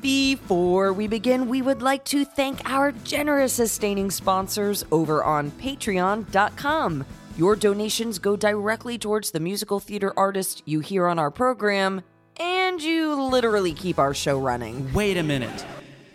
Before we begin, we would like to thank our generous sustaining sponsors over on patreon.com. Your donations go directly towards the musical theater artist you hear on our program, and you literally keep our show running. Wait a minute.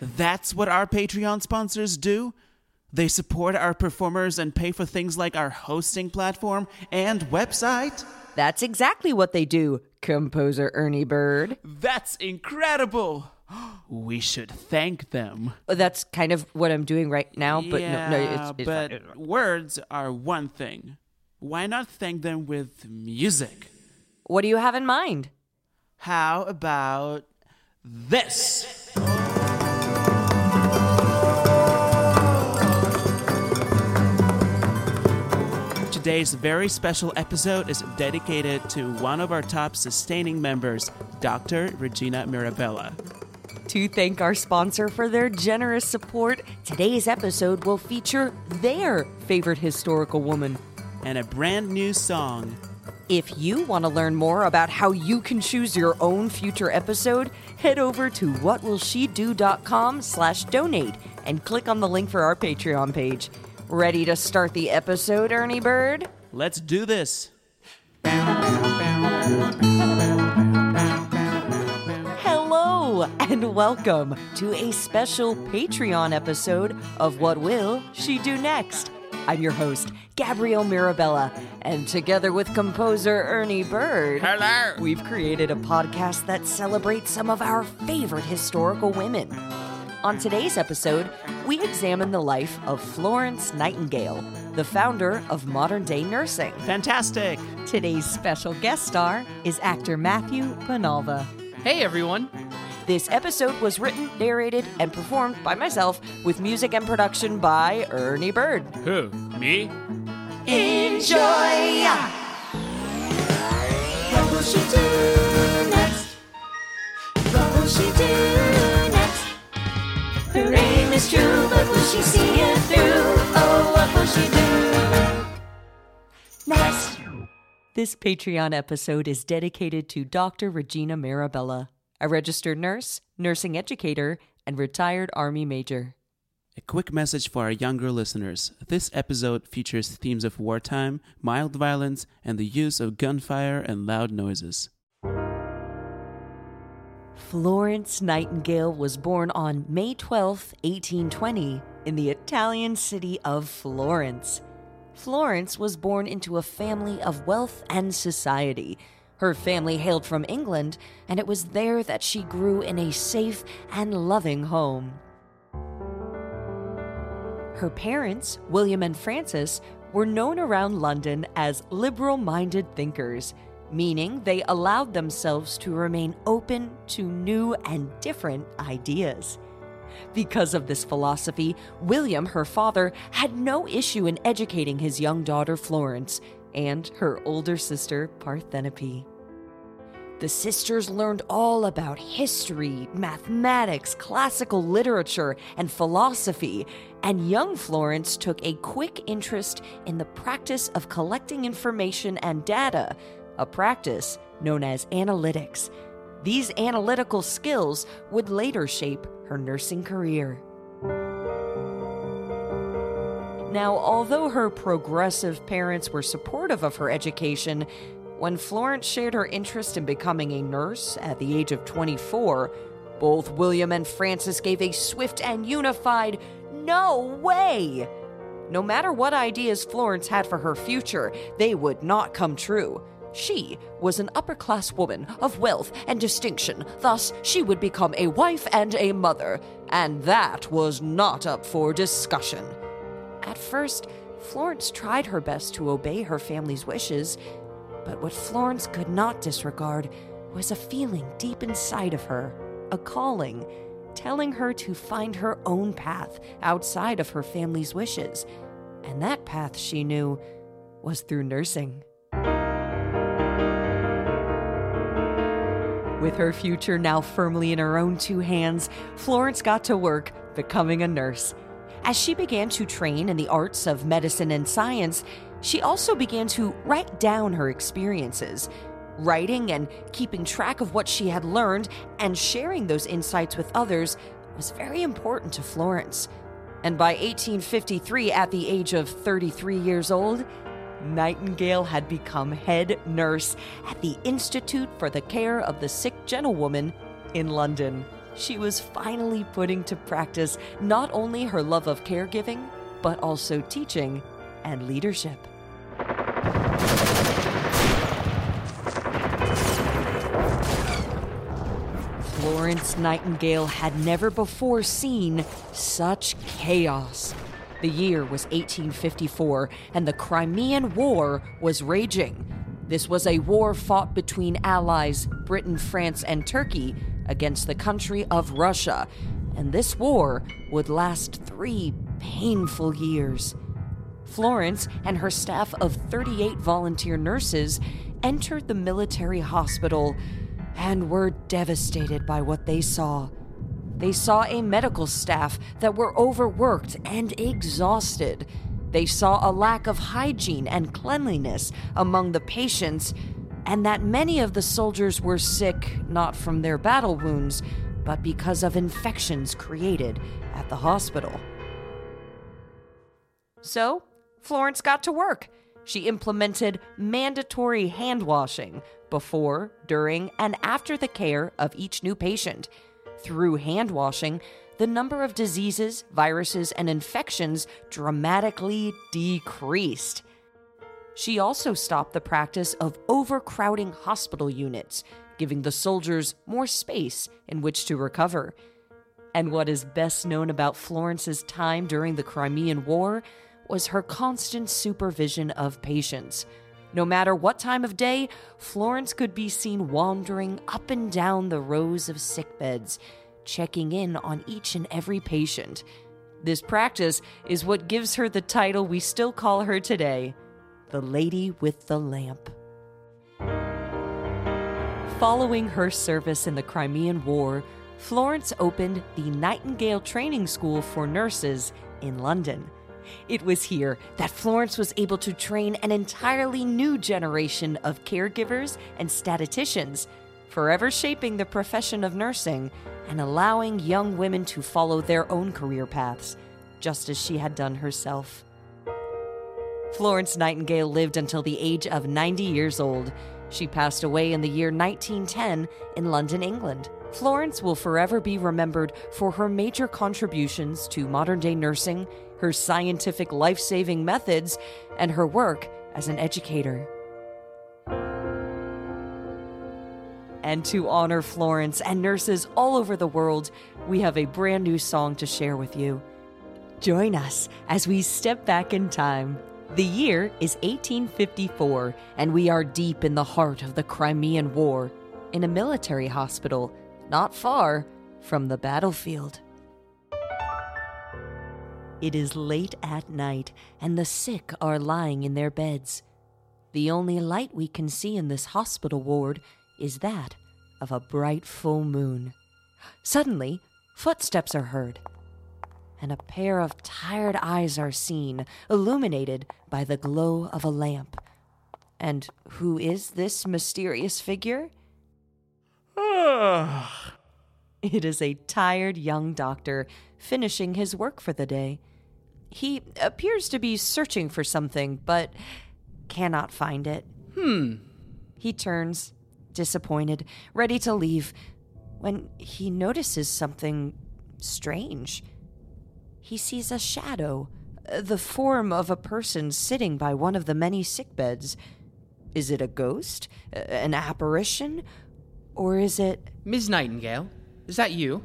That's what our Patreon sponsors do? They support our performers and pay for things like our hosting platform and website? That's exactly what they do, composer Ernie Bird. That's incredible! We should thank them. That's kind of what I'm doing right now, but yeah, no, no, it's, it's but fine. words are one thing. Why not thank them with music? What do you have in mind? How about this? Today's very special episode is dedicated to one of our top sustaining members, Dr. Regina Mirabella. To thank our sponsor for their generous support, today's episode will feature their favorite historical woman. And a brand new song. If you want to learn more about how you can choose your own future episode, head over to whatwillshedo.com slash donate and click on the link for our Patreon page. Ready to start the episode, Ernie Bird? Let's do this. Hello and welcome to a special Patreon episode of What Will She Do Next? I'm your host, Gabrielle Mirabella, and together with composer Ernie Bird, Hello. we've created a podcast that celebrates some of our favorite historical women. On today's episode, we examine the life of Florence Nightingale, the founder of modern day nursing. Fantastic. Today's special guest star is actor Matthew Bonalva. Hey everyone! This episode was written, narrated, and performed by myself with music and production by Ernie Bird. Who? Me? Enjoy! What will she do next? What will she do next? Her aim is true, but will she see it through? Oh, what will she do next? This Patreon episode is dedicated to Dr. Regina Mirabella, a registered nurse, nursing educator, and retired Army Major. A quick message for our younger listeners. This episode features themes of wartime, mild violence, and the use of gunfire and loud noises. Florence Nightingale was born on May 12, 1820, in the Italian city of Florence. Florence was born into a family of wealth and society. Her family hailed from England, and it was there that she grew in a safe and loving home. Her parents, William and Frances, were known around London as liberal minded thinkers, meaning they allowed themselves to remain open to new and different ideas. Because of this philosophy, William, her father, had no issue in educating his young daughter Florence and her older sister Parthenope. The sisters learned all about history, mathematics, classical literature, and philosophy, and young Florence took a quick interest in the practice of collecting information and data, a practice known as analytics. These analytical skills would later shape her nursing career. Now, although her progressive parents were supportive of her education, when Florence shared her interest in becoming a nurse at the age of 24, both William and Frances gave a swift and unified no way. No matter what ideas Florence had for her future, they would not come true. She was an upper class woman of wealth and distinction, thus, she would become a wife and a mother, and that was not up for discussion. At first, Florence tried her best to obey her family's wishes, but what Florence could not disregard was a feeling deep inside of her, a calling, telling her to find her own path outside of her family's wishes. And that path, she knew, was through nursing. With her future now firmly in her own two hands, Florence got to work becoming a nurse. As she began to train in the arts of medicine and science, she also began to write down her experiences. Writing and keeping track of what she had learned and sharing those insights with others was very important to Florence. And by 1853, at the age of 33 years old, Nightingale had become head nurse at the Institute for the Care of the Sick Gentlewoman in London. She was finally putting to practice not only her love of caregiving, but also teaching and leadership. Florence Nightingale had never before seen such chaos. The year was 1854, and the Crimean War was raging. This was a war fought between allies Britain, France, and Turkey against the country of Russia, and this war would last three painful years. Florence and her staff of 38 volunteer nurses entered the military hospital and were devastated by what they saw. They saw a medical staff that were overworked and exhausted. They saw a lack of hygiene and cleanliness among the patients, and that many of the soldiers were sick not from their battle wounds, but because of infections created at the hospital. So, Florence got to work. She implemented mandatory hand washing before, during, and after the care of each new patient. Through hand washing, the number of diseases, viruses, and infections dramatically decreased. She also stopped the practice of overcrowding hospital units, giving the soldiers more space in which to recover. And what is best known about Florence's time during the Crimean War was her constant supervision of patients. No matter what time of day, Florence could be seen wandering up and down the rows of sick beds, checking in on each and every patient. This practice is what gives her the title we still call her today the Lady with the Lamp. Following her service in the Crimean War, Florence opened the Nightingale Training School for Nurses in London. It was here that Florence was able to train an entirely new generation of caregivers and statisticians, forever shaping the profession of nursing and allowing young women to follow their own career paths, just as she had done herself. Florence Nightingale lived until the age of 90 years old. She passed away in the year 1910 in London, England. Florence will forever be remembered for her major contributions to modern day nursing, her scientific life saving methods, and her work as an educator. And to honor Florence and nurses all over the world, we have a brand new song to share with you. Join us as we step back in time. The year is 1854, and we are deep in the heart of the Crimean War, in a military hospital not far from the battlefield. It is late at night, and the sick are lying in their beds. The only light we can see in this hospital ward is that of a bright full moon. Suddenly, footsteps are heard, and a pair of tired eyes are seen, illuminated by the glow of a lamp. And who is this mysterious figure? It is a tired young doctor finishing his work for the day. He appears to be searching for something, but cannot find it. Hmm. He turns, disappointed, ready to leave, when he notices something strange. He sees a shadow, uh, the form of a person sitting by one of the many sick beds. Is it a ghost? Uh, An apparition? Or is it. Miss Nightingale, is that you?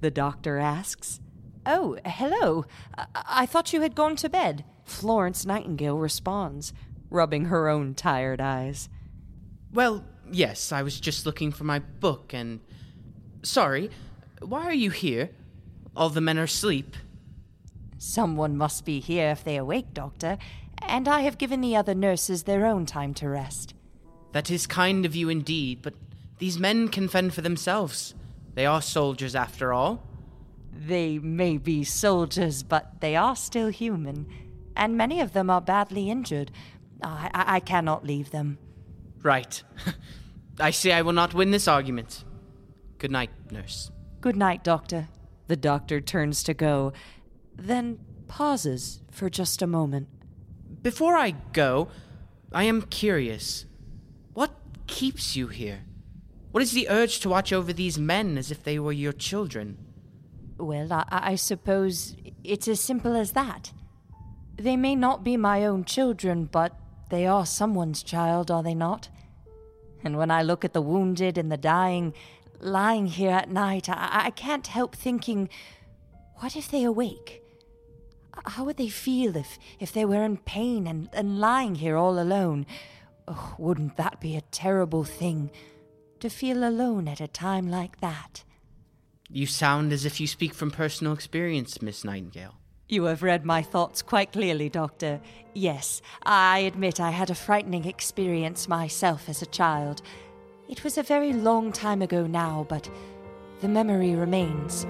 The doctor asks. Oh, hello. I, I thought you had gone to bed. Florence Nightingale responds, rubbing her own tired eyes. Well, yes, I was just looking for my book and. Sorry, why are you here? All the men are asleep. Someone must be here if they awake, Doctor, and I have given the other nurses their own time to rest. That is kind of you indeed, but these men can fend for themselves. They are soldiers after all. They may be soldiers, but they are still human, and many of them are badly injured. I, I, I cannot leave them. Right. I say I will not win this argument. Good night, nurse. Good night, Doctor. The doctor turns to go, then pauses for just a moment. Before I go, I am curious. What keeps you here? What is the urge to watch over these men as if they were your children? Well, I, I suppose it's as simple as that. They may not be my own children, but they are someone's child, are they not? And when I look at the wounded and the dying lying here at night, I, I can't help thinking what if they awake? How would they feel if, if they were in pain and, and lying here all alone? Oh, wouldn't that be a terrible thing to feel alone at a time like that? You sound as if you speak from personal experience, Miss Nightingale. You have read my thoughts quite clearly, Doctor. Yes, I admit I had a frightening experience myself as a child. It was a very long time ago now, but the memory remains.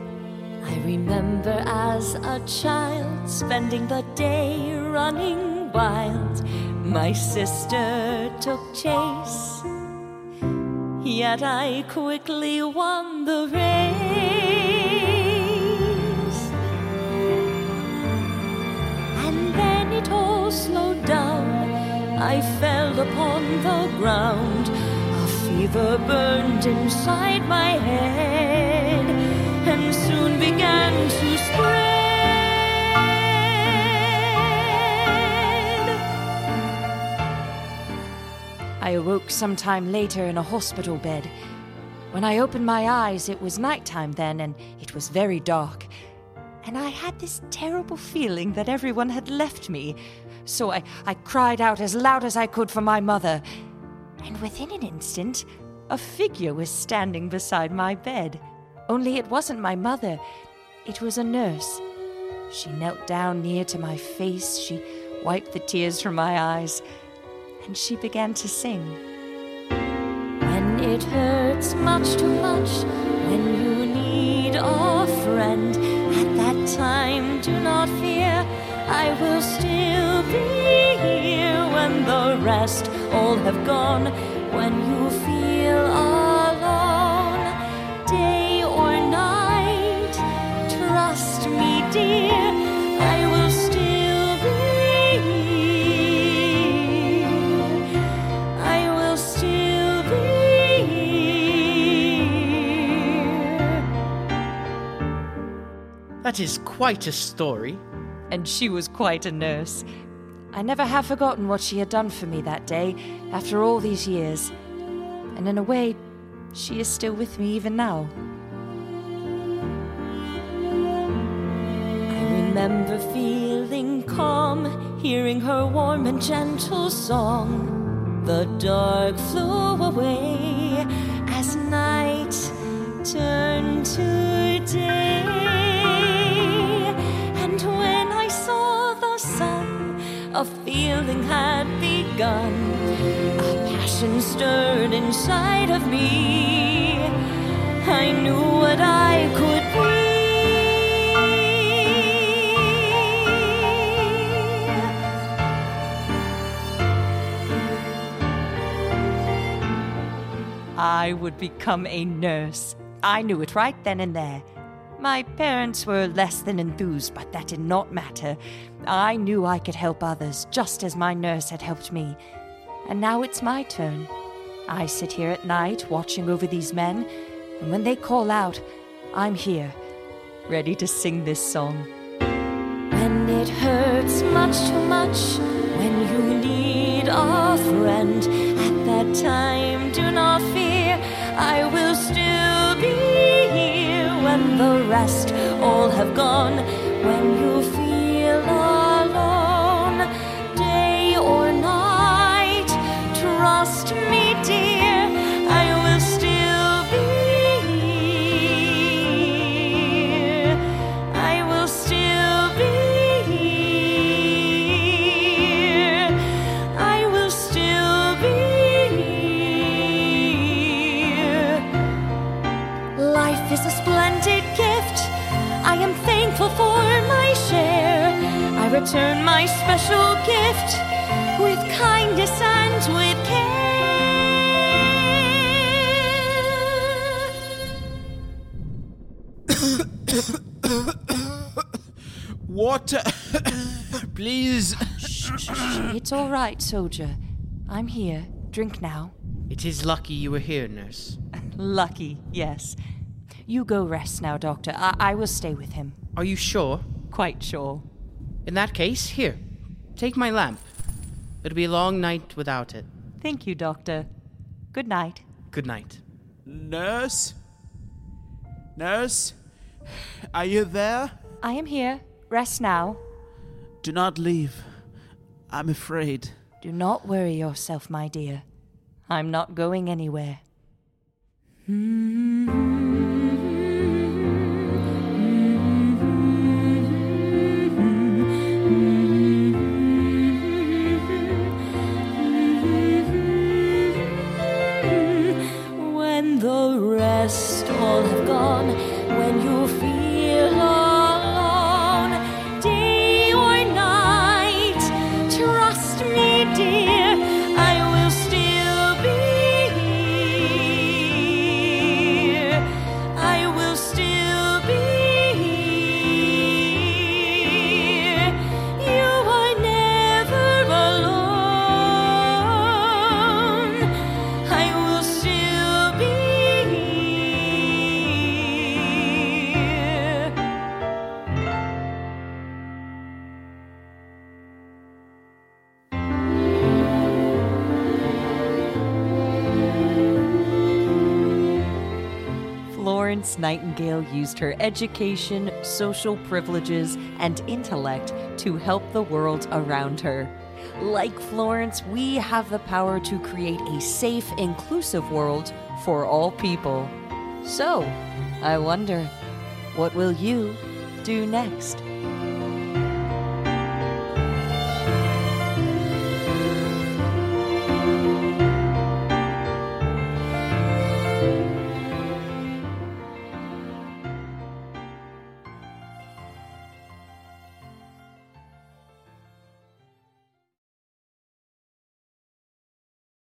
I remember as a child spending the day running wild. My sister took chase, yet I quickly won the race. And then it all slowed down. I fell upon the ground. A fever burned inside my head and soon. I awoke some time later in a hospital bed. When I opened my eyes, it was nighttime then, and it was very dark. And I had this terrible feeling that everyone had left me. So I, I cried out as loud as I could for my mother. And within an instant, a figure was standing beside my bed. Only it wasn't my mother, it was a nurse. She knelt down near to my face, she wiped the tears from my eyes, and she began to sing. When it hurts much too much, when you need a friend, at that time do not fear. I will still be here when the rest all have gone. When you That is quite a story. and she was quite a nurse. I never have forgotten what she had done for me that day, after all these years. And in a way, she is still with me even now. I remember feeling calm, hearing her warm and gentle song. The dark flew away as night turned to day. A feeling had begun. A passion stirred inside of me. I knew what I could be. I would become a nurse. I knew it right then and there. My parents were less than enthused, but that did not matter. I knew I could help others, just as my nurse had helped me. And now it's my turn. I sit here at night watching over these men, and when they call out, I'm here, ready to sing this song. When it hurts much too much, when you need a friend, at that time do not fear. I will still be when the rest all have gone. When you feel alone, day or night, trust me, dear. I will still be here. I will still be here. I will still be here. Life is a return my special gift with kindness and with care. Water, please. Shh, shh, shh. It's all right, soldier. I'm here. Drink now. It is lucky you were here, nurse. lucky, yes. You go rest now, doctor. I-, I will stay with him. Are you sure? Quite sure. In that case, here. Take my lamp. It'll be a long night without it. Thank you, Doctor. Good night. Good night. Nurse? Nurse? Are you there? I am here. Rest now. Do not leave. I'm afraid. Do not worry yourself, my dear. I'm not going anywhere. When Florence Nightingale used her education, social privileges, and intellect to help the world around her. Like Florence, we have the power to create a safe, inclusive world for all people. So, I wonder, what will you do next?